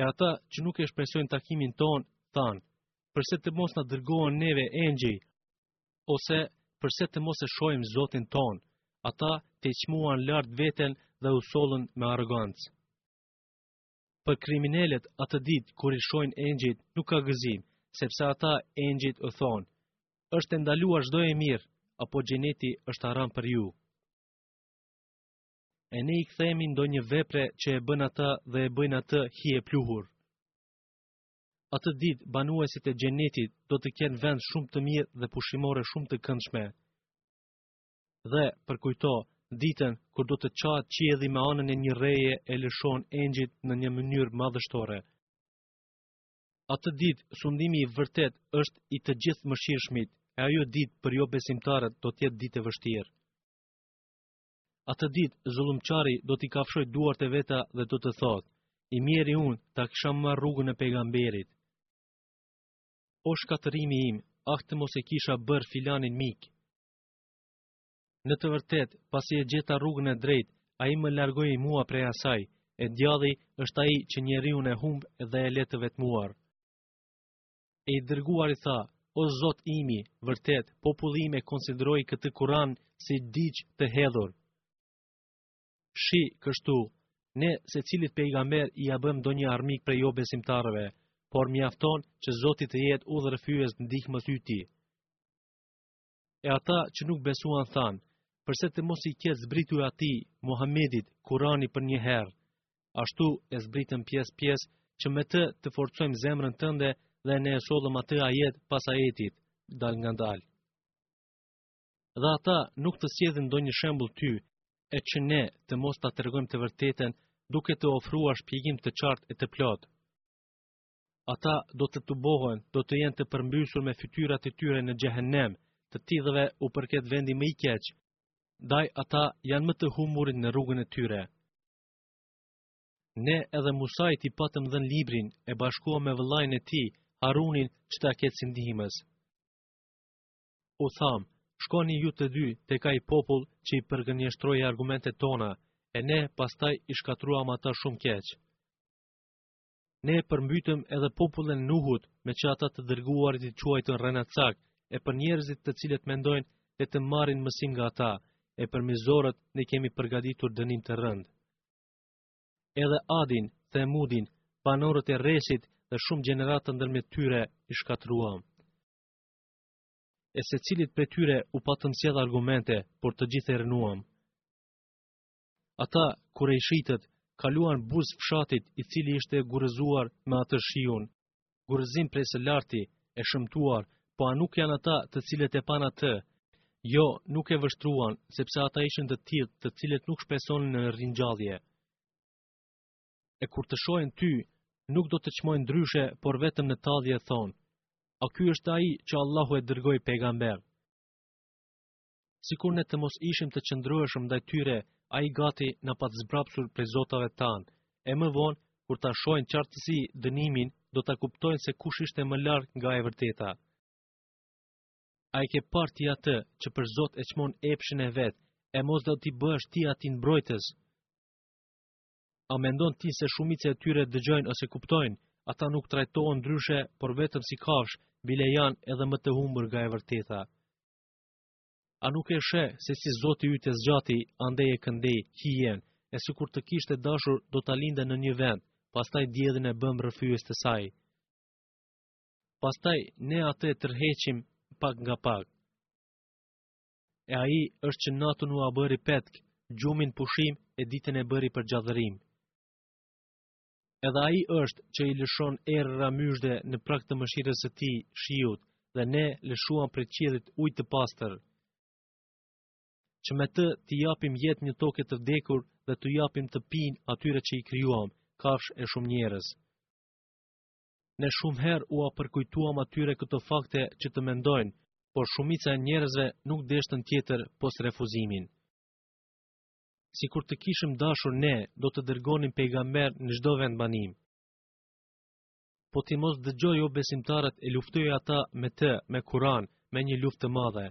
E ata që nuk e shpresojnë takimin tonë, thanë, përse të mos na dërgohen neve engjëj, ose përse të mos e shohim Zotin tonë. Ata e çmuan lart veten dhe u sollën me arrogancë. Për kriminelët atë ditë kur i shohin engjëjt nuk ka gëzim, sepse ata engjëjt u thonë, është e ndaluar çdo e mirë, apo xheneti është haram për ju. E ne i kthehemi ndonjë vepre që e bënë ata dhe e bëjmë atë hi e pluhur. Atë ditë banuesit e xhenetit do të kenë vend shumë të mirë dhe pushimore shumë të këndshme. Dhe, përkujto, ditën kur do të çahet qielli me anën e një reje e lëshohen engjëjt në një mënyrë madhështore. Atë ditë, sundimi i vërtetë është i të Gjithëmëshirshmit, e ajo ditë për jobesimtarët do të jetë ditë e vështirë. Atë ditë, zullumqari do t'i kafshojë duart e veta dhe do të thotë, i mjeri unë, ta kisha marrë rrugën e pejgamberit. O shkatërrimi im, ah të mos e kisha bërë filanin mik. Në të vërtetë, pasi e gjeta rrugën e drejtë, ai më largoi mua prej asaj, e djalli është ai që njeriun e humb dhe e le të vetmuar. E i dërguari tha, o Zot imi, vërtet, populli im e konsideroi këtë Kur'an si diç të hedhur. Shi, kështu, ne secilit pejgamber ia bëmë ndonjë armik prej jobesimtarëve, por mjafton që Zoti të jetë udhërrëfyes e ndihmës yti. E ata që nuk besuan thanë, përse të mos i ketë zbritur atij, Muhammedit, Kurani përnjëherë. Ashtu e zbritëm pjesë pjesë që me të të forcojmë zemrën tënde dhe ne e sollëm atë ajet pas ajetit, dalëngadalë. Dhe ata nuk të sjellin ndonjë shembul ty, e që ne të mos ta tregojmë të vërtetën duke të ofruar shpjegim të qartë e të plotë. Ata do të tubohen, do të jenë të përmbysur me fytyrat e tyre në xhehenem, të tillëve u përket vendi më i keq. Ndaj ata janë më të humburit në rrugën e tyre. Ne edhe Musait i patëm dhënë librin e bashkuam me vëllanë e tij, Harunin, që ta ketë si ndihmës. U thamë, shkoni ju të dy tek ai popull që i përgënjeshtroi argumentet tona, e ne pastaj i shkatërruam ata shumë keq. Ne e përmbytëm edhe popullin e Nuhut, meqë ata të dërguarit i quajtën rrenacakë, e për njerëzit të cilët mendojnë le të marrin mësim nga ata, e për mizorët ne kemi përgatitur dënim të rëndë. Edhe Adin, Themudin, banorët e Resit dhe shumë gjenerata ndërmjet tyre i shkatërruam. E secilit prej tyre u patëm sjellë argumente, por të gjithë i rrënuam. Ata, kurejshitët, kaluan buzë fshatit i cili ishte gurëzuar me atë shiun. Gurëzim prej së larti, e shëmtuar, po a nuk janë ata të cilët e panë atë? Jo, nuk e vështruan, sepse ata ishin të tillë të cilët nuk shpresonin në ringjallje. E kur të shohin ty, nuk do të çmojnë ndryshe, por vetëm në tallje thonë: A ky është ai që Allahu e dërgoi pejgamber? Sikur ne të mos ishim të qëndrueshëm ndaj tyre, ai gati na pat zbrapsur prej zotave tanë. E më vonë, kur ta shohin qartësi dënimin, do ta kuptojnë se kush ishte më larg nga e vërteta. A e ke parë ti atë që për Zot e çmon epshin e vet, e mos do t'i bëhesh ti atij mbrojtës? A mendon ti se shumica e tyre dëgjojnë ose kuptojnë? Ata nuk trajtohen ndryshe, por vetëm si kafshë, bile janë edhe më të humbur nga e vërteta. A nuk e sheh se si zoti yt e zgjati andej e këndej hijen, e sikur të kishte dashur do ta linte në një vend, pastaj diellin e bëmë rrëfyes të saj. Pastaj ne atë e tërheqim pak nga pak. E ai është që natën ua bëri petk, gjumin pushim e ditën e bëri për gjallërim. Edhe ai është që i lëshon erëra myzhde në prag të mëshirës së tij, shiut, dhe ne lëshuam prej qiellit ujë të pastër. Që me të t'i japim jetë një toke të vdekur dhe t'u japim të pinë atyre që i krijuam, kafshë e shumë njerëz. Ne shumë herë ua përkujtuam atyre këto fakte që të mendojnë, por shumica e njerëzve nuk deshtën tjetër pos refuzimin. Sikur të kishim dashur ne, do të dërgonim pejgamber në çdo vendbanim. Po ti mos dëgjo jobesimtarët e luftoji ata me të, me Kur'an, me një luftë të madhe.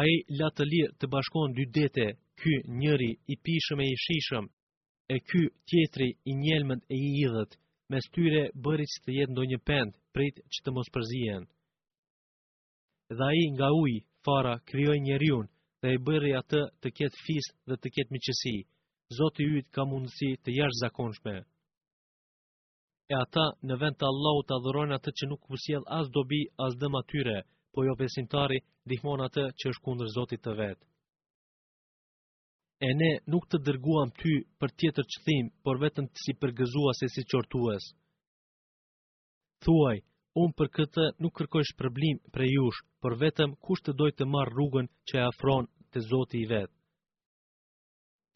Ai la të lirë të bashkohen dy dete, ky njëri i pijshëm e i shijshëm, e ky tjetri i njelmët e i idhët, mes tyre bëri që të jetë ndonjë pendë, pritë që të mos përzihen. Dhe ai nga uji, fara, krijoi njeriun dhe e bëri atë të ketë fis dhe të ketë miqësi. Zoti yt ka mundësi të jashtëzakonshme. E ata në vend të Allahut adhurojnë atë që nuk u sjell as dobi as dëm atyre, po jobesimtari ndihmon atë që është kundër Zotit të vet. E ne nuk të dërguam ty për tjetër qëllim, por vetëm si përgëzues e si qortues. Thuaj, unë për këtë nuk kërkoj shpërblim prej jush, por vetëm kush të dojë të marrë rrugën që e afron te zoti i vet.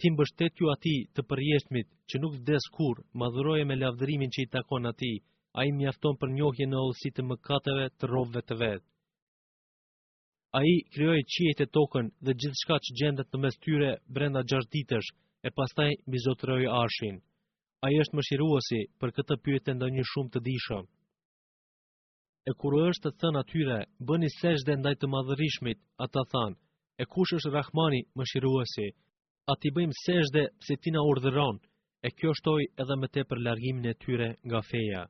Ti mbështetju atij të përjetshmit që nuk vdes kurrë, madhuroje me lavdërimin që i takon atij, ai mjafton për njohje në hollësi të mëkateve të robve të vet. Ai krijoi qiejt e tokën dhe gjithçka që gjendet në mes tyre brenda gjashtë ditësh, e pastaj mbizotëroi arshin. Ai është mëshiruesi, për këtë pyete ndonjë shumë të dijshëm. E kur është thënë atyre, bëni sexhde ndaj të madhërishmit, ata thanë, e kush është Rahmani, mëshiruesi, a t'i bëjmë sexhde pse ti na urdhëron, e kjo shtoi edhe më tepër largimin e tyre nga feja.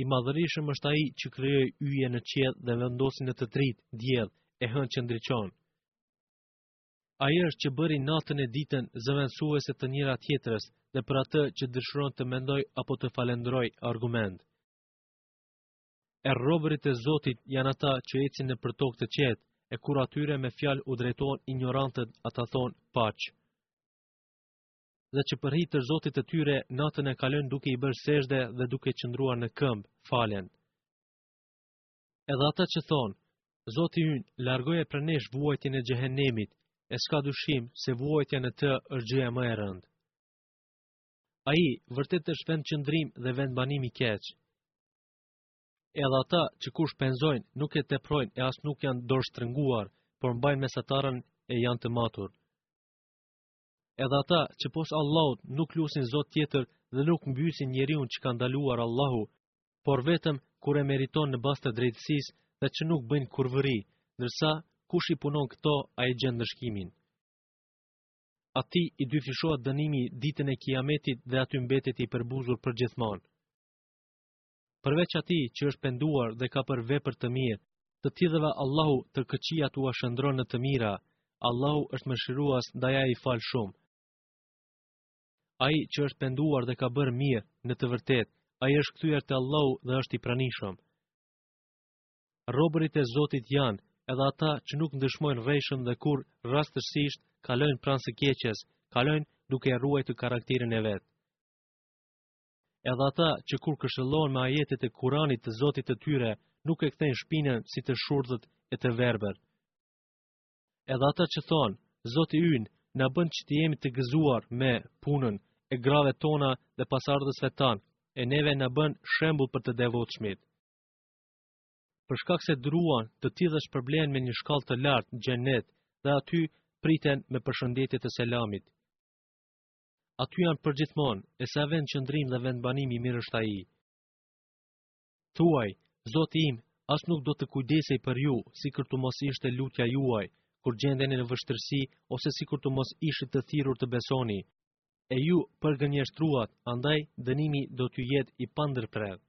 I madhërishëm është ai që krijoi yje në qiell dhe vendosi në të dritë, diell, e hënë që ndriçon. Ai është që bëri natën e ditën zëvendësuese të njëra tjetrës dhe për atë që dëshiron të mendojë apo të falënderojë argument. E robërit e Zotit janë ata që ecin nëpër tokë të qetë, e kur atyre me fjalë u drejtohen injorantët, ata thonë paqe. dhe që për hir të Zotit të tyre natën e kalojnë duke i bërë sexhde dhe duke qëndruar në këmbë, falen. Edhe ata që thonë, Zoti ynë, largoje prej nesh vuajtjen e xhehenemit, e s'ka dyshim se vuajtja në të është gjëja më e rëndë. Ai, vërtet është vendqëndrim dhe vendbanim i keq. Edhe ata që kur shpenzojnë, nuk e teprojnë e as nuk janë dorështrënguar, por mbajnë mesatarën e janë të matur. Edhe ata që pos Allahut nuk lusin zot tjetër dhe nuk mbysin njeriun që ka ndaluar Allahu, por vetëm kur e meriton në bazë të drejtësisë dhe që nuk bëjnë kurvëri, ndërsa kush i punon këto ai gjen ndëshkimin. Atij i dyfishohet dënimi ditën e kiametit dhe aty mbetet i përbuzur përgjithmonë. Përveç atij që është penduar dhe ka bërë vepër të mirë, të tillëve Allahu të këqijat ua shndërron në të mira, Allahu është mëshirues ndaj ai fal shumë. Ai që është penduar dhe ka bërë mirë, në të vërtetë, ai është kthyer te Allahu dhe është i pranishëm. Robërit e Zotit janë edhe ata që nuk dëshmojnë rrejshëm dhe kur rastësisht kalojnë pranë së keqes, kalojnë duke e ruajtur karakterin e vet. Edhe ata që kur këshillohen me ajetet e Kuranit të Zotit të tyre, nuk e kthejnë shpinën si të shurdhët e të verbër. Edhe ata që thonë, Zoti ynë, na bën që të jemi të gëzuar me punën e grave tona dhe pasardhësve tanë, e neve na bën shembull për të devotshmit. Për shkak se duruan të tillët shpërblehen me një shkallë të lartë në xhenet dhe aty priten me përshëndetje të selamit. Aty janë përgjithmonë, e sa vend qëndrim dhe vendbanim i mirë është ai. Thuaj, Zoti im as nuk do të kujdesej për ju, sikur të mos ishte lutja juaj, kur gjendeni në vështirësi, ose sikur të mos ishit të thirrur të besoni. E ju përgënjeshtruat, andaj dënimi do t'ju jetë i pandërprerë.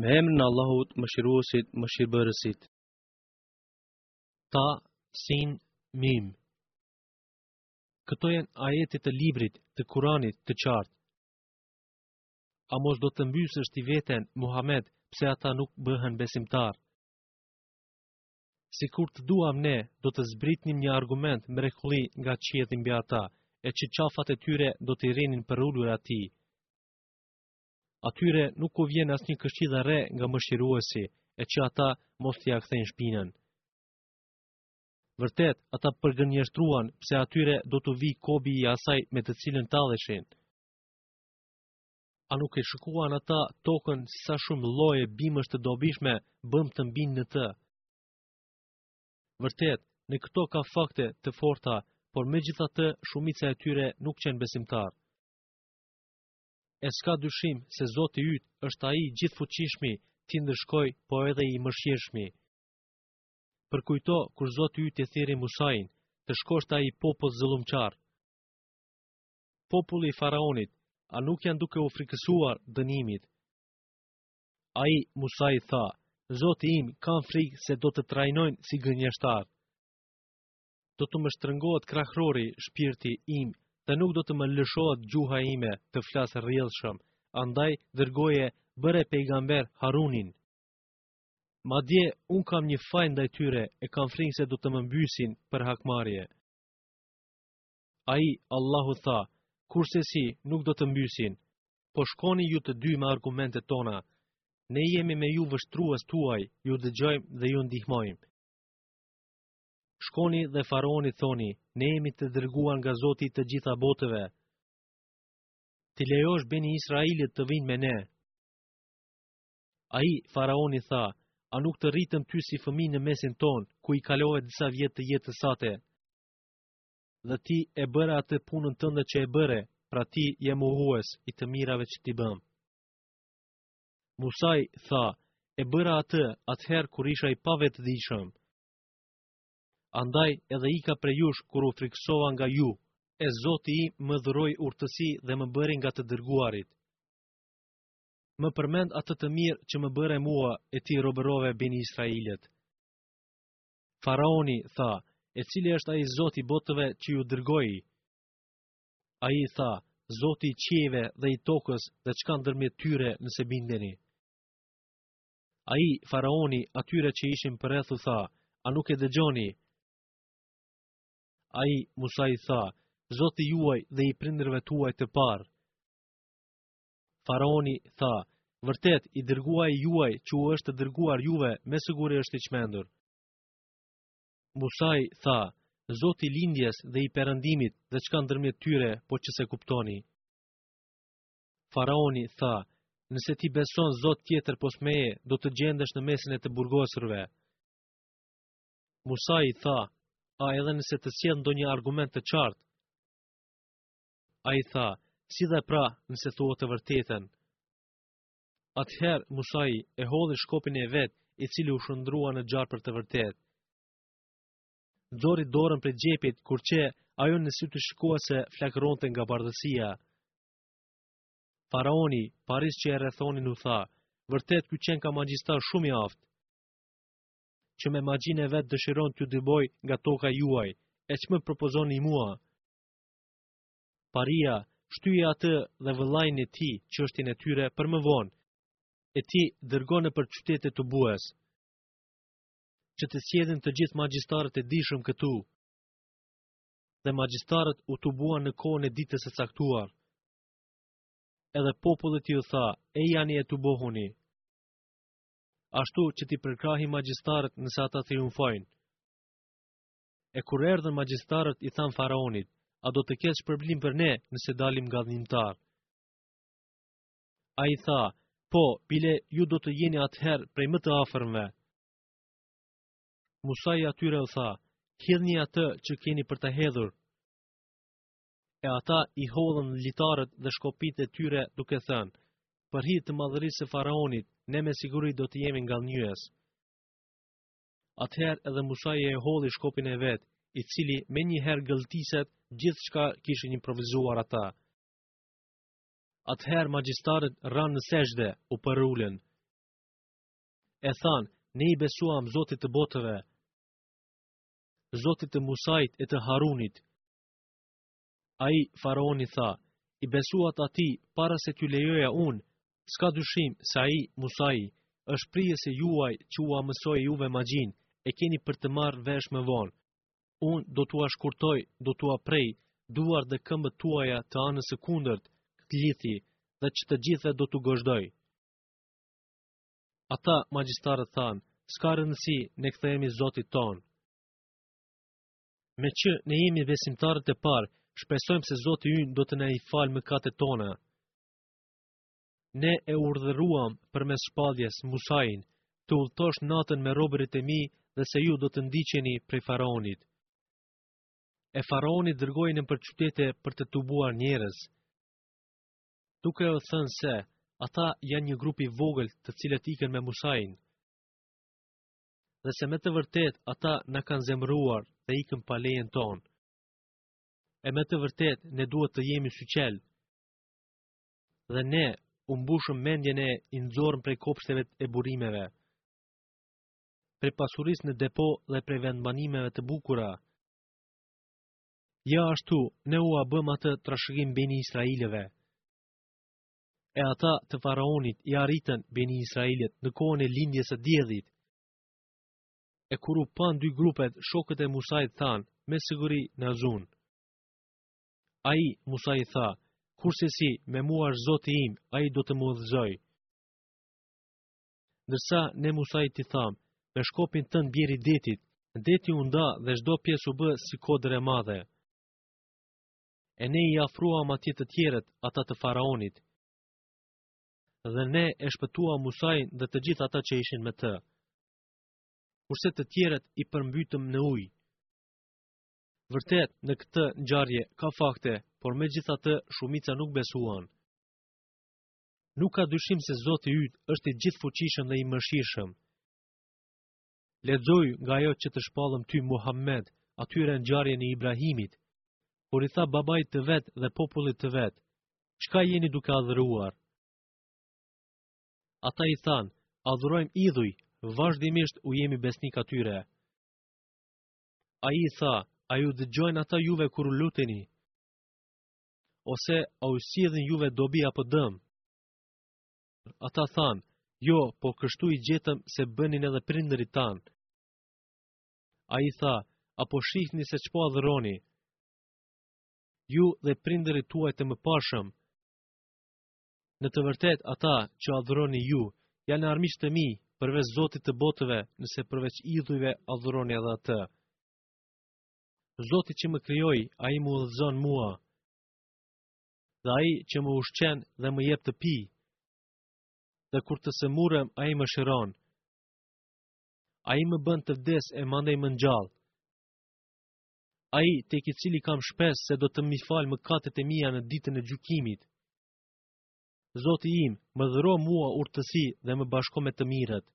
Me emrin e Allahut, Mëshiruesit, Mëshirbërësit. Ta, Sin, Mim. Këto janë ajete të librit, të Kuranit, të qartë. A mos do të mbysësh ti veten, Muhammed, pse ata nuk bëhen besimtarë? Sikur të duam ne, do të zbritnim një argument mrekulli nga qielli mbi ata, e që qafat e tyre do t'i rrinin përulur atij. Atyre nuk u vjen asnjë këshillë e re nga mëshiruesi, e që ata mos t'ia kthejnë shpinën. Vërtet, ata përgënjeshtruan, pse atyre do t'u vijë kobi i asaj me të cilën talleshin. A nuk e shikuan ata tokën se sa shumë lloje bimësh të dobishme bëmë të mbijnë në të? Vërtet, në këto ka fakte të forta, por megjithatë shumica e tyre nuk qenë besimtarë. E s'ka dyshim se Zoti yt është Ai i gjithëfuqishmi, t'i ndëshkojë, po edhe i mëshirshmi. Përkujto kur zoti yt e thirri Musain, të shkosh te ai popull zullumqar. Populli i faraonit, a nuk janë duke u frikësuar dënimit? Ai, Musai tha, Zoti im, kam frikë se do të trajtojnë si gënjeshtar. Do të më shtrëngohet krahrori, shpirti im, dhe nuk do të më lëshohet gjuha ime të flasë rrjedhshëm, andaj dërgoje bëre pejgamber Harunin. Madje, unë kam një faj ndaj tyre e kam frikë se do të më mbysin për hakmarrje. Ai, Allahu tha, kursesi nuk do të mbysin, po shkoni ju të dy me argumentet tona, ne jemi me ju vështrues tuaj, ju dëgjojmë dhe ju ndihmojmë. Shkoni te faraoni thoni, ne jemi të dërguar nga Zoti i të gjitha botëve. T'i lejosh beni Israilët të vijnë me ne, Ai, faraoni, tha, A nuk të rritëm ty si fëmijë në mesin tonë, ku i kalove disa vjet të jetës sate? Dhe ti e bëre atë punën tënde që e bëre, pra ti je mohues i të mirave që t'i bëmë. Musai tha, e bëra atë atëherë kur isha i pavetëdijshëm. Andaj edhe ika prej jush kur u frikësova nga ju, e Zoti im më dhuroi urtësi dhe më bëri nga të dërguarit. më përmend atë të mirë që më bëre mua e ti i robërove beni Israilët. Faraoni tha, e cili është ai zot i botëve që ju dërgoi. Ai tha, zoti i qiejve dhe i tokës dhe çka ndërmjet tyre nëse bindeni. Ai, faraoni, atyre që ishin përreth u tha, a nuk e dëgjoni? Ai, Musai tha, zoti juaj dhe i prindërve tuaj të parë. Faraoni tha, Vërtet, i dërguari juaj që u është dërguar juve me siguri është i çmendur. Musai tha, Zot i lindjes dhe i perëndimit dhe çka ndërmjet tyre, po qe se kuptoni. Faraoni tha, nëse ti beson Zot tjetër pos meje, do të gjendesh në mesin e të burgosurve. Musai tha, a edhe nëse të sjell ndonjë argument të qartë, Ai tha, sille pra, nëse thua të vërtetën. Atëherë, Musai e hodhi shkopin e vet, i cili u shndërrua në gjarpër të vërtetë. Nxori dorën prej xhepit, kur qe ajo në sy të shikuesve flakëronte nga bardhësia. Faraoni, parisë që e rrethonin u tha, vërtet ky qenka magjistar shumë i aftë, që me magjinë e vet dëshiron t'ju dëbojë nga toka juaj, e ç'më propozoni mua, Paria, shtyje atë dhe vëllain e tij çështjen e tyre për më vonë. E ti dërgo nëpër qytete tubues, që të sjellin të gjithë magjistarët e dijshëm këtu. Dhe magjistarët u tubuan në kohën e ditës së caktuar. Edhe popullit iu tha, ejani e tubohuni. Ashtu që t'i përkrahim magjistarët nëse ata triumfojnë. E kur erdhën magjistarët i thanë faraonit, a do të ketë shpërblim për ne nëse dalim ngadhënjimtarë? Ai tha, po, bile ju do të jeni atëherë prej më të afërmve. Musai atyre u tha, hidhni atë që keni për të hedhur. E ata i hodhën litarët dhe shkopinjtë e tyre duke thënë, për hir të madhërisë së faraonit, ne me siguri do të jemi ngadhënjyes. Atëherë edhe Musai e hodhi shkopin e vet, i cili menjëherë gëlltiste gjithçka kishin improvizuar ata. Atëherë magjistarët ranë në sexhde, u përulën. E thanë, ne i besuam Zotit të botëve, Zotit të Musait e të Harunit, Ai, faraoni, tha, i besuat atij para se t'ju lejoja unë, s'ka dyshim se ai, Musai, është prijësi juaj që ua mësoi juve magjinë, e keni për të marrë vesh më vonë. Unë do t'ua shkurtoj, do t'ua prej, duart dhe këmbët tuaja të anës së kundërt, tërthorthi, dhe që të gjithve do t'u gozhdoj. Ata, magjistarët thanë, s'ka rëndësi, ne kthehemi te zotit tonë. Meqë ne jemi besimtarët e parë, shpresojmë se Zoti ynë do të na i falë mëkatet tona. Ne e urdhëruam përmes shpalljes Musain të udhëtosh natën me robërit e mi dhe se ju do të ndiqeni prej faraonit. E faraoni dërgoi nëpër qytete për të tubuar njerëz. Duke u thënë se ata janë një grup i vogël të cilët ikën me Musain. dhe se me të vërtetë ata na kanë zemëruar dhe ikën pa lejen tonë. E me të vërtetë ne duhet të jemi syçelë. Dhe ne u mbushëm mendjen e i nxorëm prej kopshteve e burimeve, prej pasurisë në depo dhe prej vendbanimeve të bukura. Ja ashtu, ne ua bëmë atë trashëgim beni Israilëve. E ata të faraonit i arritën beni Israilët në kohën e lindjes së diellit. E kur u panë dy grupet, shokët e Musait thanë, me siguri na zunë. Ai, Musai tha, kurrsesi me mua është zoti im, ai do të më udhëzojë. Ndërsa ne Musait i thamë, me shkopin tënd bjeri detit, deti u nda dhe çdo pjesë u bë si kodër e madhe. e ne i afruam atje të tjerët ata të faraonit. Dhe ne e shpëtuam Musain dhe të gjithë ata që ishin me të. Kurse të tjerët i përmbytëm në ujë. Vërtet, në këtë ngjarje ka fakte, por megjithatë shumica nuk besuan. Nuk ka dyshim se Zoti yt është i gjithëfuqishëm dhe i mëshirshëm. Lexoju nga ajo që të shpallëm ty Muhammed, atyre ngjarjen e Ibrahimit, kur i tha babait të vet dhe popullit të vet, çka jeni duke adhuruar? Ata i thanë, adhurojmë idhuj, vazhdimisht u jemi besnikë atyre. Ai tha, a ju dëgjojnë ata juve kur u luteni? Ose, a u sjellin juve dobi apo dëm? Ata thanë, jo, po kështu i gjetëm se bënin edhe prindërit tanë. Ai tha, a po shihni se ç'po adhuroni, ju dhe prindërit tuaj të mëparshëm. Në të vërtetë, ata që adhuroni ju, janë armiq të mi, përveç Zotit të botëve, nëse përveç idhujve adhuroni edhe atë. Zotit që më krijoi, ai më udhëzon mua. dhe ai që më ushqen dhe më jep të pi. Dhe kur të sëmurem, ai më shëron. Ai më bën të vdes e mandej më ngjall. Ai tek i cili kam shpresë se do të m'i falë mëkatet e mia në ditën e gjykimit. Zoti im, më dhuro mua urtësi dhe më bashko me të mirët.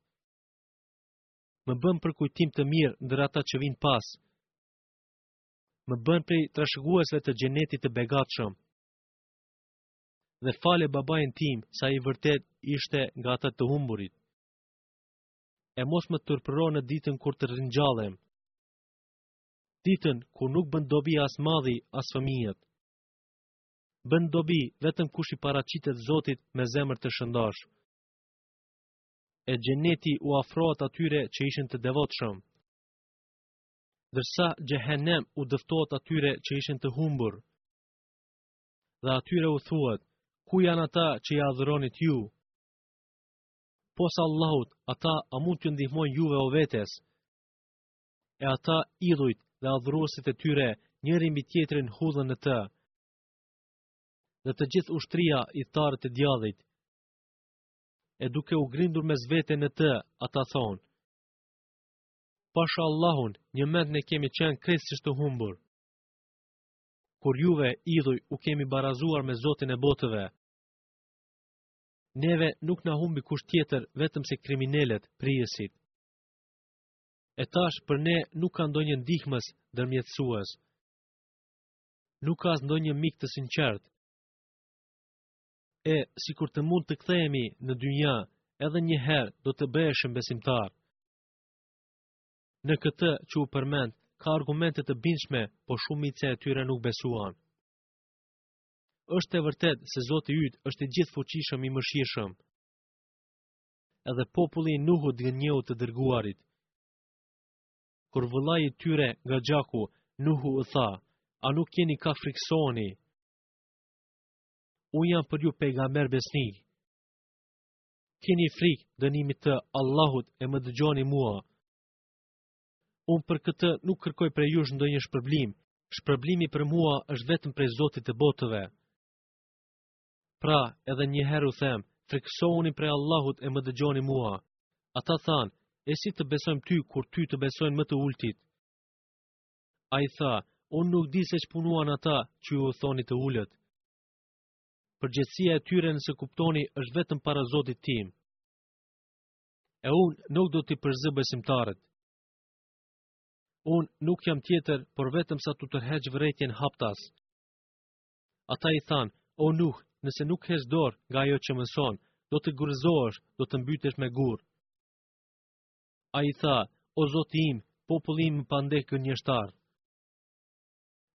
Më bën përkujtim të mirë ndër ata që vijnë pas. më bën prej trashëguesve të xhenetit të begatshëm. Dhe fale babain tim, se ai vërtet ishte nga ata të humburit. E mos më turpëro në ditën kur të ringjallem. Ditën kur nuk bën dobi as malli, as fëmijët. Bën dobi vetëm kush i paraqitet Zotit me zemër të shëndoshë. E xheneti u afrohet atyre që ishin të devotshëm. Ndërsa Xhehenem u dëftohet atyre që ishin të humbur. Dhe atyre u thuhet, ku janë ata që i adhuronit ju? Pos Allahut, ata a mund t'ju ndihmojnë juve o vetes? E ata idhujt dhe adhuruesit e tyre njëri mbi tjetrin hudhen në të. Dhe të gjithë ushtria ithtarët e djallit. E duke u grindur mes vete në të, ata thonë, Pasha Allahun, njëmend ne kemi qenë krejtësisht të humbur. Kur juve, idhuj, u kemi barazuar me Zotin e botëve. Neve nuk na humbi kush tjetër vetëm se kriminelët, prijësit. E tash për ne nuk ka ndonjë ndihmës, ndërmjetësues. Nuk ka as ndonjë mik të sinqertë. E, sikur të mund të kthehemi në dynja, edhe një herë do të bëheshim besimtarë. Në këtë që u përmend, ka argumente të bindshme, po shumica e tyre nuk besuan. Është e vërtetë se Zoti yt është i gjithëfuqishëm i mëshirshëm. Edhe populli i Nuhut gënjeu të dërguarit. Kur vëllai i tyre nga gjaku, Nuhu u tha: "A nuk jeni ka frikësohni? Unë jam për ju pejgamber besnik." Keni frikë dënimit të Allahut e më dëgjoni mua. Unë për këtë nuk kërkoj prej jush ndonjë shpërblim, shpërblimi për mua është vetëm prej Zotit të botëve. Pra, edhe një herë u them, frikësohuni prej Allahut e më dëgjoni mua. Ata thanë, e si të besojmë ty, kur ty të besojnë më të ulëtit. Ai tha, unë nuk di se ç'punuan ata që ju u thoni të ulët. Përgjegjësia e tyre nëse kuptoni është vetëm para Zotit tim. E unë nuk do t'i përzë besimtarët. Unë nuk jam tjetër, por vetëm sa t'u tërheq vërejtjen haptas. Ata i thanë, o Nuh, nëse nuk heq dorë nga ajo që mëson, do të gurëzohesh, do të mbytesh me gurë. Ai tha, o Zoti im, populli im më pandeh gënjeshtar.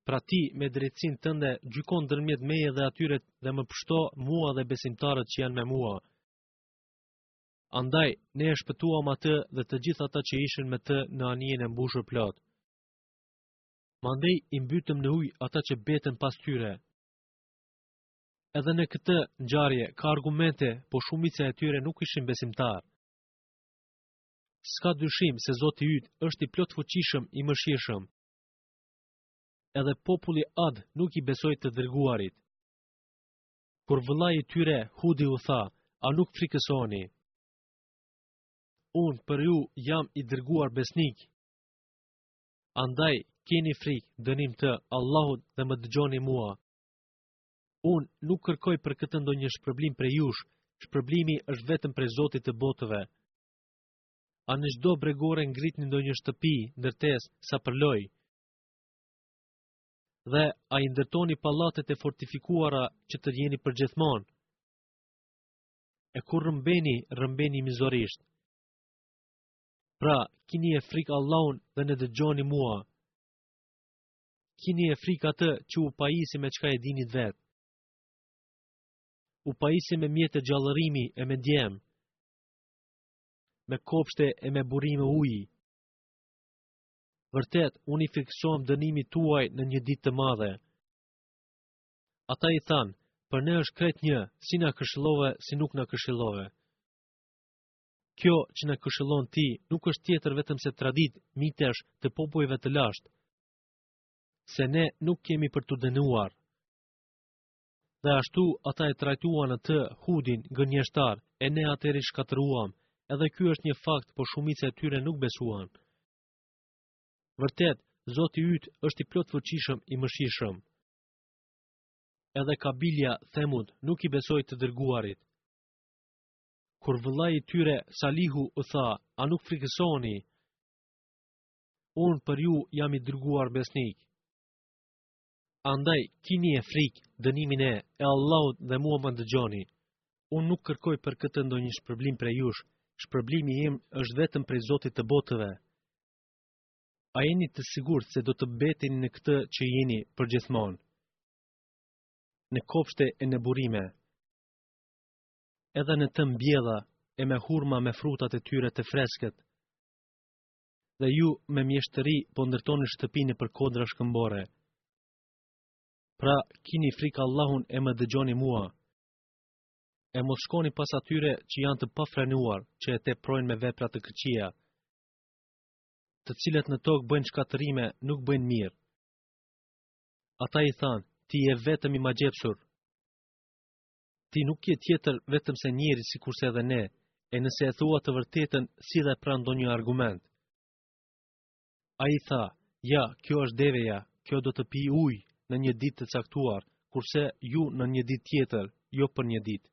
Pra ti, me drejtësinë tënde, gjyko ndërmjet meje dhe atyre dhe më pshto mua dhe besimtarët që janë me mua. Andaj, ne e shpëtuam atë dhe të gjithë ata që ishin me të në anijen e mbushur plot. Mandej, i mbytëm në ujë ata që mbetën pas tyre. Edhe në këtë ngjarje, ka argumente, po shumica e tyre nuk ishin besimtarë. S'ka dyshim se Zoti yt është i plotfuqishëm, i mëshirshëm. Edhe populli Ad nuk i besoi të dërguarit. Kur vëllai i tyre Hudi u tha, "A nuk frikësoheni? Unë për ju jam i dërguar besnik. Andaj keni frikë, dënimit të Allahut dhe më dëgjoni mua." Unë nuk kërkoj për këtë ndonjë shpërblim prej jush, shpërblimi është vetëm prej Zotit të botëve. A në çdo bregore ngritni ndonjë shtëpi, ndërtesë, sa për lojë? Dhe a i ndërtoni pallatet e fortifikuara që të jeni përgjithmonë? E kur rrëmbeni, rrëmbeni mizorisht. Pra, kinie frikë Allahun dhe më dëgjoni mua. Kinie frikë atë që u pajisi me çka e dinit vetë. U pajisi me mjete gjallërimi e me djem me kopshte e me burime uji. Vërtet, unë i frikësohem dënimit tuaj në një ditë të madhe. Ata i thanë, për ne është krejt një, si na këshillove, si nuk na këshillove. Kjo që na këshillon ti, nuk është tjetër vetëm se traditë mitesh të popujve të lashtë, se ne nuk kemi për t'u dënuar. Dhe ashtu ata e trajtuan atë, Hudin, gënjeshtar, e Ne atëherë i shkatërruam. Edhe ky është një fakt, por shumica e tyre nuk besuan. Vërtet, Zoti yt është i plotfuqishëm, i mëshirshëm. Edhe kabilja Themud nuk i besoi të dërguarit. Kur vëllai i tyre Salihu u tha, "A nuk frikësoheni? Unë për ju jam i dërguar besnik." Andaj, kini e frikë, dënimin e, e Allahut dhe mua më dëgjoni. Unë nuk kërkoj për këtë ndonjë shpërblim prej jush, shpërblimi im është vetëm prej Zotit të botëve. A jeni të sigurt se do të mbeteni në këtë që jeni përgjithmonë? Në kopshte e në burime. Edhe në të mbjella e me hurma me frutat e tyre të freskët. Dhe ju me mjeshtëri po ndërtoni shtëpi nëpër kodra shkëmbore. Pra, kini frikë Allahun e më dëgjoni mua. E mos shkoni pas atyre që janë të pafrenuar, që e teprojnë me vepra të këqija, të cilët në tokë bëjnë shkatërrime, nuk bëjnë mirë. Ata i thanë, ti je vetëm i magjepsur. Ti nuk je tjetër vetëm se njeri sikurse edhe ne, e nëse e thua të vërtetën, sille pra ndonjë argument. Ai tha, ja, kjo është deveja, kjo do të pijë ujë në një ditë të caktuar, kurse ju në një ditë tjetër, jo për një ditë.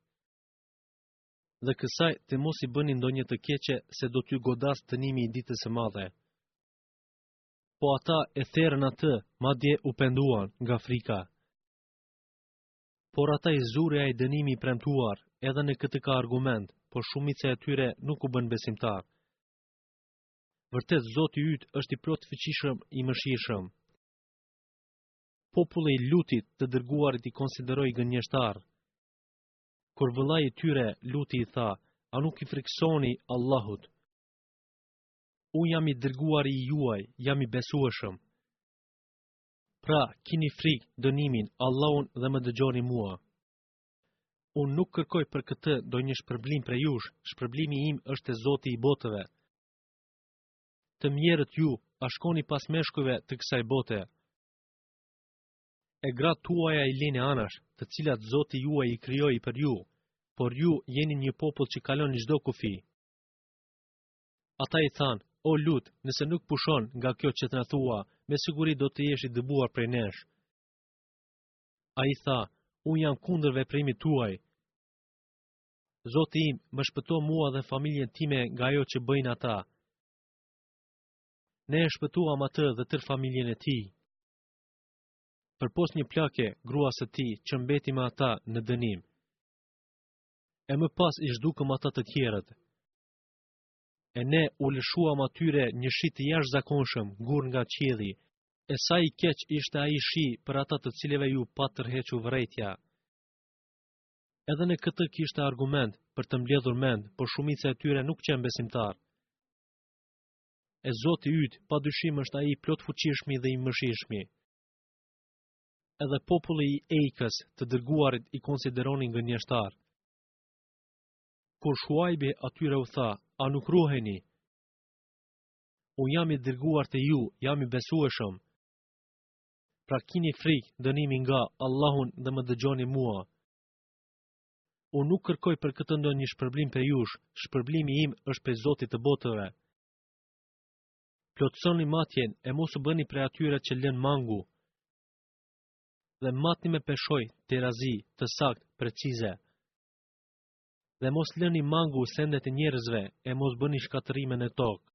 Dhe kësaj të mos i bëni ndonjë të keqe se do t'ju godasë dënimi i ditës së madhe. Po ata e therën atë, madje u penduan nga frika. Por ata i zuri ai dënimi i premtuar, edhe në këtë ka argument, por shumica e tyre nuk u bënë besimtarë. Vërtet Zoti yt është i plotfuqishëm, i mëshirshëm. Populli i Lutit të dërguarit i konsideroi gënjeshtarë. Kur vëllai i tyre, Luti i tha: "A nuk i frikësoheni Allahut? Unë jam i dërguari i juaj, jam i besueshëm." Pra, kini frikë dënimin, Allahun dhe më dëgjoni mua. Unë nuk kërkoj për këtë ndonjë shpërblim prej jush, shpërblimi im është te Zoti i botëve. Të mjerët ju, a shkoni pas meshkujve të kësaj bote. E gratë tuaja i leni anash, të cilat Zoti juaj i krijoi për ju, por ju jeni një popull që kaloni çdo kufi. Ata i thanë, o Lut, nëse nuk pushon nga kjo që tani thua, me siguri do të jesh i dëbuar prej nesh. Ai tha, unë jam kundër veprimit tuaj. Zoti im, më shpëto mua dhe familjen time nga ajo që bëjnë ata. Ne e shpëtuam atë dhe tërë familjen e tij. Përpos një plake, gruas së tij, që mbeti me ata në dënim. E më pas i zhdukëm ata të tjerët. E ne u lëshuam atyre një shi të jashtëzakonshëm, gurë nga qielli. E sa i keq ishte ai shi për ata të cilëve iu pat tërhequr vërejtja. Edhe në këtë kishte argument për të mbledhur mend, por shumica e tyre nuk qenë besimtarë. E Zoti yt, pa dyshim është ai i plotfuqishmi dhe i mëshirshmi. Edhe populli i Ejkës të dërguarit i konsideronin gënjeshtarë. Kur Shuajbi atyre u tha, a nuk ruheni? Unë jam i dërguar te ju, jam i besueshëm. Pra kini frikë dënimin nga Allahu dhe më dëgjoni mua. Unë nuk kërkoj për këtë ndonjë shpërblim prej jush, shpërblimi im është prej Zotit të botëve. Plotësoni matjen e mos u bëni prej atyre që lënë mangu dhe matni me peshojë terazi të saktë precize. Dhe mos lëni mangu sendet e njerëzve, e mos bëni shkatërrime në tokë.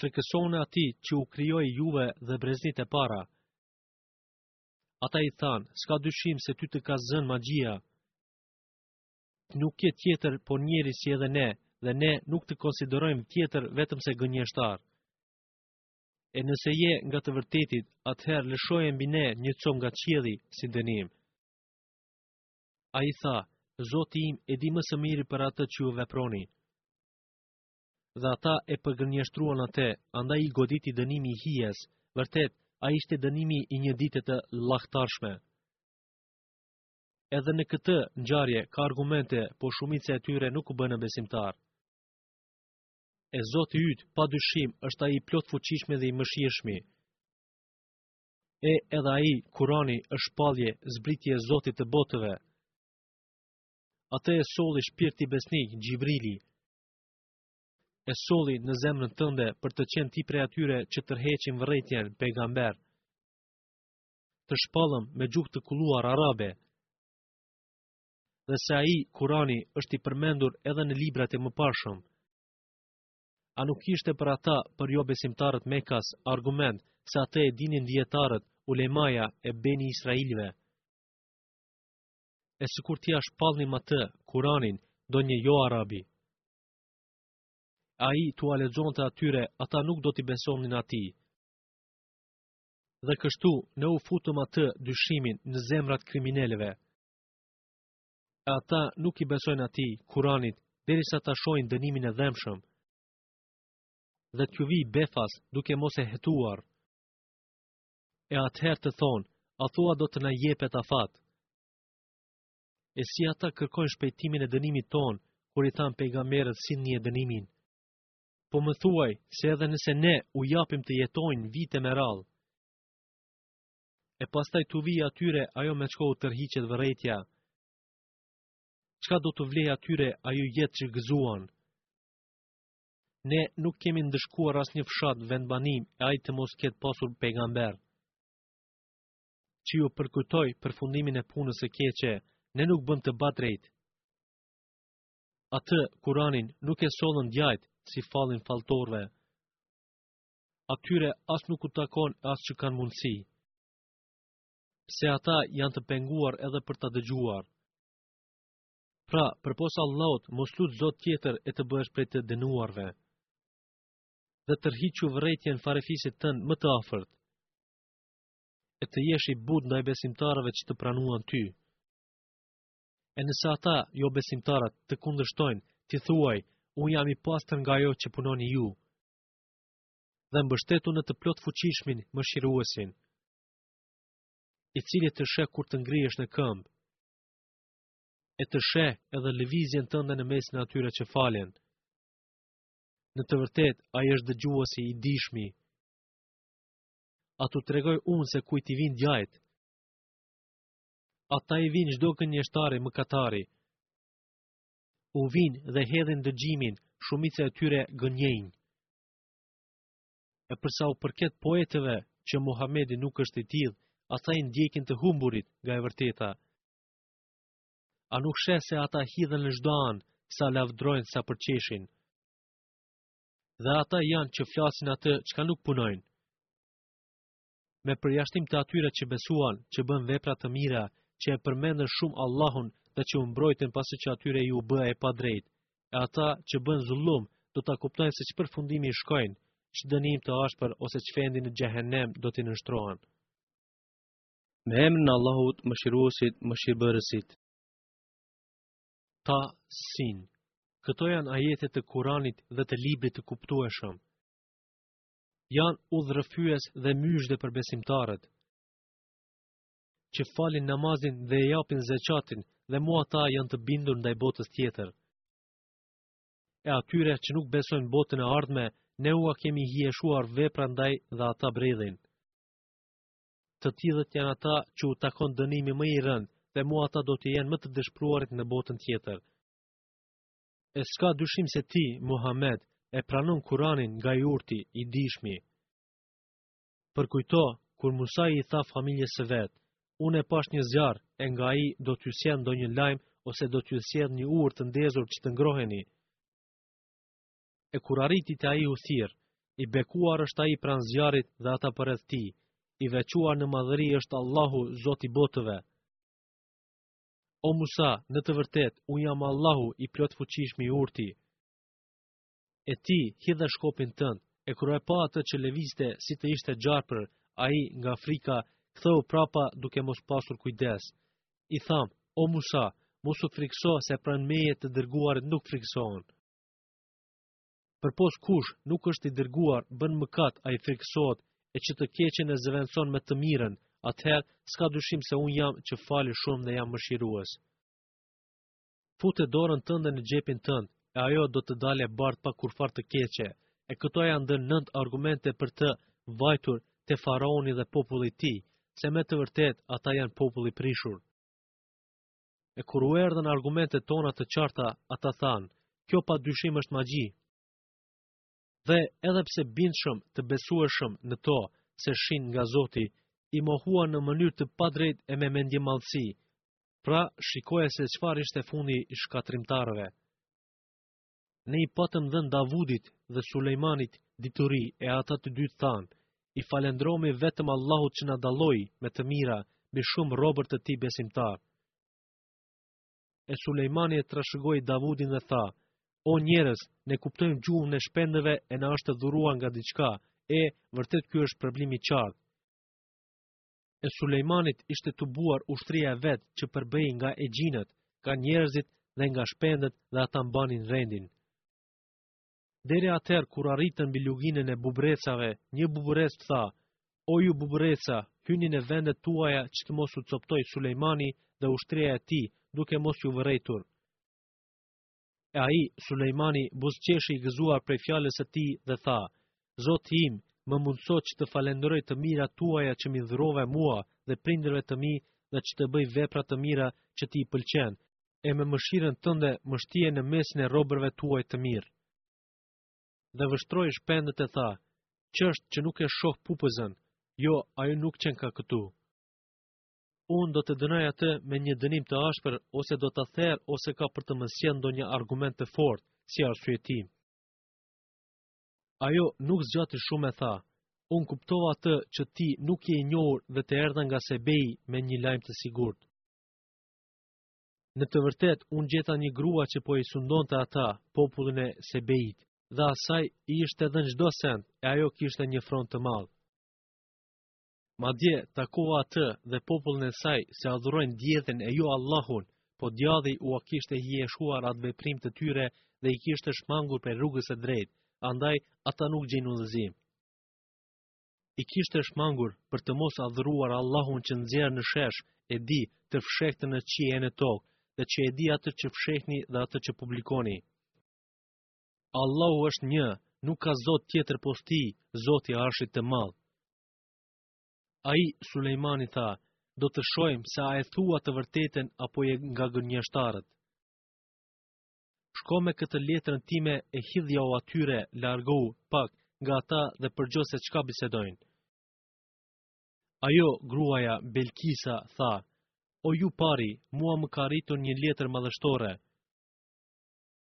Frikësonju atij që u krijoi juve dhe breznitë e para. Ata i thanë, s'ka dyshim se ty të ka zënë magjia. Nuk je tjetër, po njeri si edhe ne, dhe ne nuk të konsiderojmë tjetër vetëm se gënjeshtar. E nëse je nga të vërtetit, atëherë lëshoje mbi ne një copë nga qielli si dënim. Ai tha, Zoti im e di më së miri për atë që ju veproni. Dhe ata e përgënjeshtruan atë, andaj i goditi dënimi i hijes. Vërtet, ai ishte dënimi i një dite të llahtarshme. Edhe në këtë ngjarje ka argumente, po shumica e tyre nuk u bënë besimtarë. E Zoti yt, pa dyshim, është ai i plotfuqishmi dhe i mëshirshmi. E edhe ai, Kurani, është shpallje, zbritje e Zotit të botëve. Atë e solli shpirti besnik, Xhibrili. E solli në zemrën tënde për të qenë ti prej atyre që tërheqin vërejtjen, pejgamber. Të shpallëm me gjuhë të kulluar arabe. Dhe se ai, Kurani, është i përmendur edhe në librat e mëparshëm. A nuk ishte për ata, për jobesimtarët mekas, argument, se atë e dinin dijetarët, ulemaja e beni Israilëve. E sikur t'ia shpallnim atë, Kuranin, ndonjë joarabi. Ai t'ua lexonte atyre, ata nuk do t'i besonin atij. Dhe kështu, ne e futëm atë dyshimin në zemrat e kriminelëve. E ata nuk i besojnë atij, Kur'anit, derisa ta shohin dënimin e dhembshëm. Dhe t'u vijë befas duke mos e hetuar. E atëherë të thonë, a thua do të na jepet afat? E si ata kërkojnë shpejtimin e dënimit tonë, kur i thanë pejgamberit sillne dënimin? Po më thuaj se edhe nëse ne u japim të jetojnë vite me radhë, E pastaj t'u vijë atyre ajo me çka u tërhiqet vërejtja. Çka do t'u vlejë atyre ajo jetë që gëzuan? Ne nuk kemi ndëshkuar asnjë fshat vendbanim e ai të mos ketë pasur pejgamber. Që ju përkujtoi përfundimin e punës së keqe, ne nuk bëmë të padrejtë. Atë, Kuranin, nuk e sollën djajtë si fallin falltorëve. Atyre as nuk u takon e as që kanë mundësi. Pse ata janë të penguar edhe për ta dëgjuar. Pra, përpos Allahut, mos lut zot tjetër e të bëhesh prej të dënuarve. Dhe tërhiqu vërejtjen farefisit tënd më të afërt. E të jesh i butë ndaj besimtarëve që të pranuan ty. E nëse ata, jobesimtarët, të kundërshtojnë, ti thuaj, unë jam i pastër nga ajo që punoni ju. dhe mbështetu në të plotfuqishmin mëshiruesin, i cili të sheh kur të ngrihesh në këmbë, e të sheh edhe lëvizjen tënde në mesin e atyre që falen. Në të vërtetë, ai është dëgjuesi i dijshmi. A t'u tregoj unë se kujt i vijnë djajtë. Ata i vijnë çdo gënjeshtari mëkatari. U vijnë dhe hedhin dëgjimin, shumica e tyre gënjejnë. E për sa u përket poetëve që Muhamedi nuk është i tillë, ata i ndjekin të humburit nga e vërteta. A nuk sheh se ata hidhen në çdo anë, sa lavdrojnë sa përqeshin. Dhe ata janë që flasin atë çka nuk punojnë. Me përjashtim të atyre që besuan, që bënë vepra të mira, që e përmendën shumë Allahun dhe që u mbrojtën pasi që atyre iu bë e padrejtë. E ata që bënë zullum, do ta kuptojnë se ç'përfundimi shkojnë, ç'dënim të ashpër ose ç'vendi në xhehenem do t'i nënshtrohen. Me emrin e Allahut, Mëshiruesit, Mëshirbërësit. Ta sin. Këto janë ajete të Kuranit dhe të librit të kuptueshëm. janë udhërrëfyes dhe myzhde për besimtarët, që falin namazin dhe e japin zeqatin dhe mu ata janë të bindur ndaj botës tjetër. E atyre që nuk besojnë botën e ardhme, ne ua kemi hijeshuar veprat, ndaj dhe ata bredhin. Të tillët janë ata që u takon dënimi më i rëndë dhe mu ata do të jenë më të dëshpëruarit në botën tjetër. E s'ka dyshim se ti, Muhammed, e pranon Kur'anin nga i urti, i dishmi. Përkujto, kur Musai i tha familjes së vet, unë e pashë një zjarr e nga ai do t'ju sjell ndonjë lajm ose do t'ju sjell një urë të ndezur që të ngroheni. E kur arriti te ai u thirr, i bekuar është ai pranë zjarrit dhe ata përreth tij. I veçuar në madhëri është Allahu, Zoti i botëve. O Musa, në të vërtetë, unë jam Allahu i plotfuqishmi i urti. E ti, hidhe shkopin tënd, e kur e pa atë që lëvizte si të ishte gjarpër, ai nga frika, ktheu prapa duke mos pasur kujdes. I thamë, o Musa, mos u frikëso se pranë meje të dërguarit nuk frikësohen. Përpos kush nuk është i dërguar bën mëkat ai frikësohet e që të keqen e zëvendëson me të mirën, atëherë s'ka dyshim se unë jam që fali shumë dhe jam mëshirues. Fute dorën tënde në xhepin tënd, e ajo do të dalë e bardhë pa kurrfarë të keqe, e këto janë dhe nëntë argumente për të vajtur te faraoni dhe populli i tij, se me të vërtetë ata janë popull i prishur. E kur u erdhën argumentet tona të qarta, ata thanë, kjo pa dyshim është magji. Dhe edhe pse bindshëm të besueshëm në to se ishin nga Zoti, i mohuan në mënyrë të padrejtë e me mendjemadhësi, pra shikoje se çfarë ishte fundi i shkatërrimtarëve. Ne i patëm dhënë Davudit dhe Sulejmanit dituri e ata të dy thanë, i falënderohemi vetëm Allahut që na dalloi me të mira mbi shumë robër të tij besimtarë. E Sulejmani e trashëgoi Davudin dhe tha: O njerëz, ne kuptojmë gjuhën e shpendëve e na është dhuruar nga diçka, e vërtet ky është shpërblim i qartë. E Sulejmanit ishte tubuar ushtria e vet që përbëhej nga exhinët, nga njerëzit dhe nga shpendët dhe ata mbanin rendin. Deri atëherë kur arritën mbi luginën e bubrecave, një bubrec tha: "O ju bubreca, hyni në vendet tuaja që të mos ju copëtojë Sulejmani dhe ushtria e tij, duke mos ju vërejtur." E ai, Sulejmani, buzëqeshi i gëzuar prej fjalës së tij dhe tha: Zoti im, më mundëso që të falenderoj të mirat tuaja që m'i dhurove mua dhe prindërve të mi dhe që të bëj vepra të mira që ti i pëlqen, e me mëshirën tënde më shtije në mesin e robërve tuaj të mirë. Dhe vështroi shpendët e tha, ç'është që nuk e shoh pupëzën, jo, ajo nuk qenka këtu. Unë do ta dënoj atë me një dënim të ashpër ose do ta therr ose ka për të më sjellë ndonjë argument të fortë si arsyetim. Ajo nuk zgjati shumë e tha, unë kuptova atë që ti nuk je i njohur dhe të erdha nga Sebei me një lajm të sigurt. Në të vërtet, unë gjeta një grua që po i sundonte ata, popullin e Sebeit, dhe asaj i ishte dhënë çdo send, e ajo kishte një fron të madh. Madje, takova atë dhe popullin e saj se adhurojnë diellin e jo Allahun, po djalli ua kishte hijeshuar atë veprim të tyre dhe i kishte shmangur prej rrugës së drejtë, andaj ata nuk gjejnë udhëzim. I kishte shmangur për të mos adhuruar Allahun që nxjerr në shesh, e di të fshehtën në qiej e në tokë, dhe që e di atë që fshehni dhe atë që publikoni. Allahu është një, nuk ka zot tjetër pos tij, zot i arshit të madh. Ai, Sulejmani, tha, do të shohim se a e thua të vërtetën apo je nga gënjeshtarët. Shko me këtë letrën time e hidhjau atyre, largohu pak nga ata dhe përgjo se çka bisedojnë. Ajo, gruaja, Belkisa, tha, o ju pari, mua më ka arritur një letër madhështore.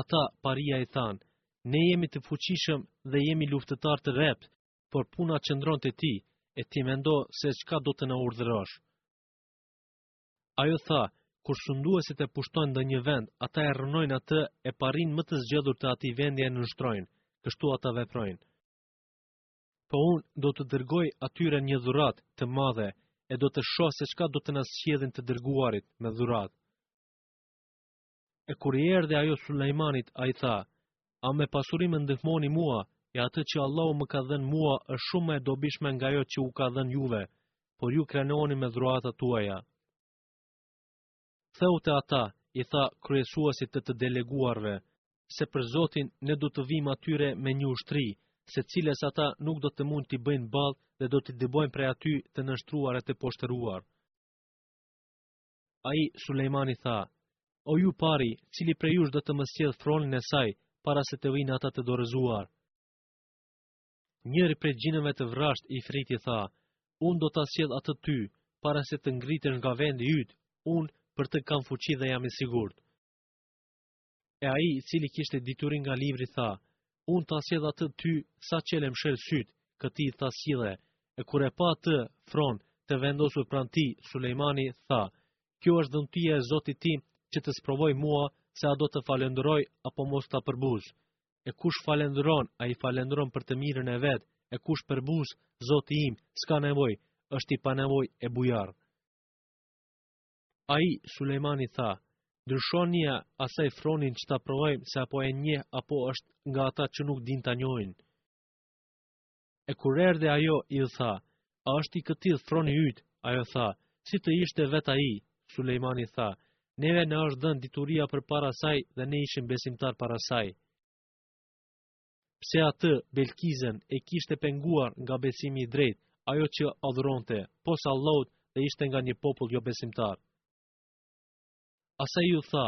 Ata, paria i thanë, ne jemi të fuqishëm dhe jemi luftëtarë të rreptë, por puna qëndron te ti, e ti mendo se çka do të na urdhërosh. Ajo tha, kur sunduesit e pushtojnë ndonjë vend, ata e rrënojnë atë e parinë më të zgjedhur të atij vendi e nënshtrojnë, kështu ata veprojnë. Po unë do t'u dërgoj atyre një dhuratë të madhe e do të shoh se çka do të na sjellin të dërguarit me dhuratë. E kur i erdhi ajo Sulejmanit, ai tha: A me pasuri më ndihmoni mua, e atë që Allahu më ka dhënë mua është shumë më e dobishme nga ajo që u ka dhënë juve, por ju krenoheni me dhuratat tuaja. Kthehu te ata, i tha kryesuesit të të deleguarve, se për Zotin ne do të vijmë atyre me një ushtri, së cilës ata nuk do të mund t'i bëjnë ballë dhe do t'i dëbojmë prej aty të nënshtruar e të poshtëruar. Ai, Sulejmani, tha, O ju pari, cili prej jush do të më sjellë fronin e saj, para se të vijnë ata të dorëzuar. Njëri prej xhinëve të vrazhdë Ifriti tha, unë do ta sjell atë ty, para se të ngritesh nga vendi yt, unë për të kam fuqi dhe jam i sigurt. E ai, i cili kishte dituri nga libri, tha, unë ta sjell atë ty, sa çel e mshel sytë, këtij i tha sille, e kur e pa atë, fron, të vendosur pranë tij, Sulejmani, tha, kjo është dhuntia e Zotit tim, që të sprovojë mua, se a do të falënderoj, apo mos ta përbuz. E kush falënderon, ai falënderon për të mirën e vet, e kush përbuz, Zoti im, s'ka nevojë, është i panevojë e bujar. Ai, Sulejmani tha, Ndryshonia asaj fronin që ta provojmë se a po e njeh apo është nga ata që nuk dinë ta njohin. E kur erdhi ajo, i tha, a është i këtillë froni yt, ajo tha, si të ishte vetë ai, Sulejmani tha, neve na është dhënë dituria përpara saj dhe ne ishim besimtarë para saj. Pse atë, Belkizen, e kishte penguar nga besimi i drejtë, ajo që adhuronte, pos Allahut dhe ishte nga një popull jobesimtar. Asaj iu tha,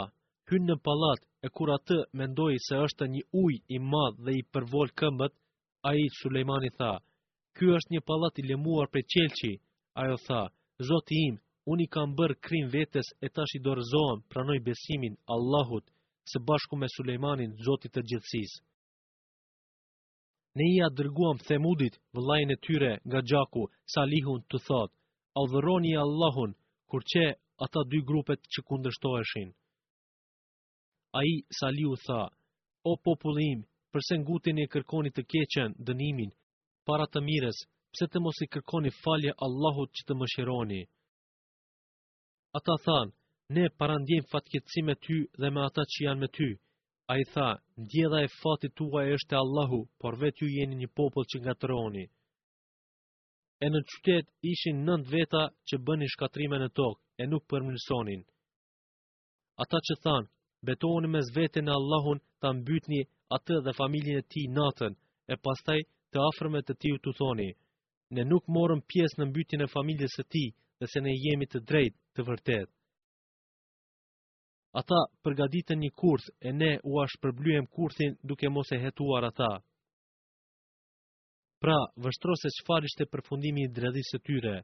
hyn në pallat e kur atë mendoi se është një ujë i madh dhe i përvol këmbët, ai Sulejmani tha, Ky është një pallat i lëmuar prej qelqi. Ajo tha, Zoti im, unë i kam bërë krim vetes e tash i dorëzohem, pranoj besimin Allahut, së bashku me Sulejmanin, Zotit të gjithësisë. Ne ia dërguam Themudit vëllain e tyre nga gjaku, Salihun të thotë, Adhuroni Allahun, kur qe ata dy grupet që kundërshtoheshin. Ai, Salihu, tha, O populli im, përse nguteni e kërkoni të keqen, dënimin, para të mirës, pse të mos i kërkoni falje Allahut që të mëshironi? Ata thanë, ne parandiejmë fatkeqësi me ty dhe me ata që janë me ty. Ai tha, ndjellja e fatit tuaj është te Allahu, por vetë ju jeni një popull që ngatërroni. E në qytet ishin nëntë veta që bënin shkatërrime në tokë e nuk përmirësonin. Ata që thanë, betohuni mes vete në Allahun ta mbytni atë dhe familjen e tij natën, e pastaj të afërmve të tij t'u thoni. Ne nuk morëm pjesë në mbytjen e familjes së tij dhe se ne jemi të drejtë të vërtetë. Ata përgaditën një kurth e ne ua shpërblyem kurthin duke mos e hetuar ata. Pra, vështro se çfarë ishte përfundimi i dredhisë së tyre.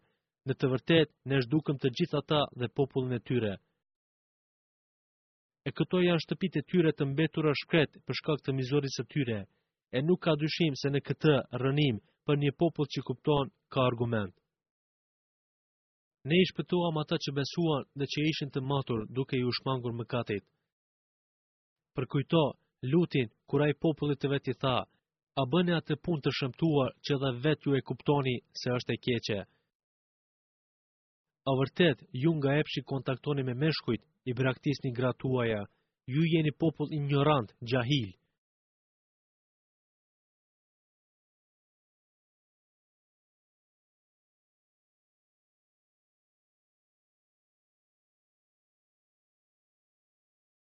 Në të vërtetë, ne zhdukëm të gjithë ata dhe popullin e tyre. E këto janë shtëpitë e tyre të mbetura shkret për shkak të mizorisë së tyre. E nuk ka dyshim se në këtë rrënim për një popull që kupton ka argument. Ne i shpëtuam ata që besuan dhe që ishin të matur duke iu shmangur mëkatit. Përkujto, Lutin, kur ai popullit të vet i tha, A bëni atë punë të shëmtuar që edhe vetë ju e kuptoni se është e keqe. A vërtet, ju nga epshi kontaktoni me meshkujt, i braktisni gratë tuaja, ju jeni popull injorant, xhahil.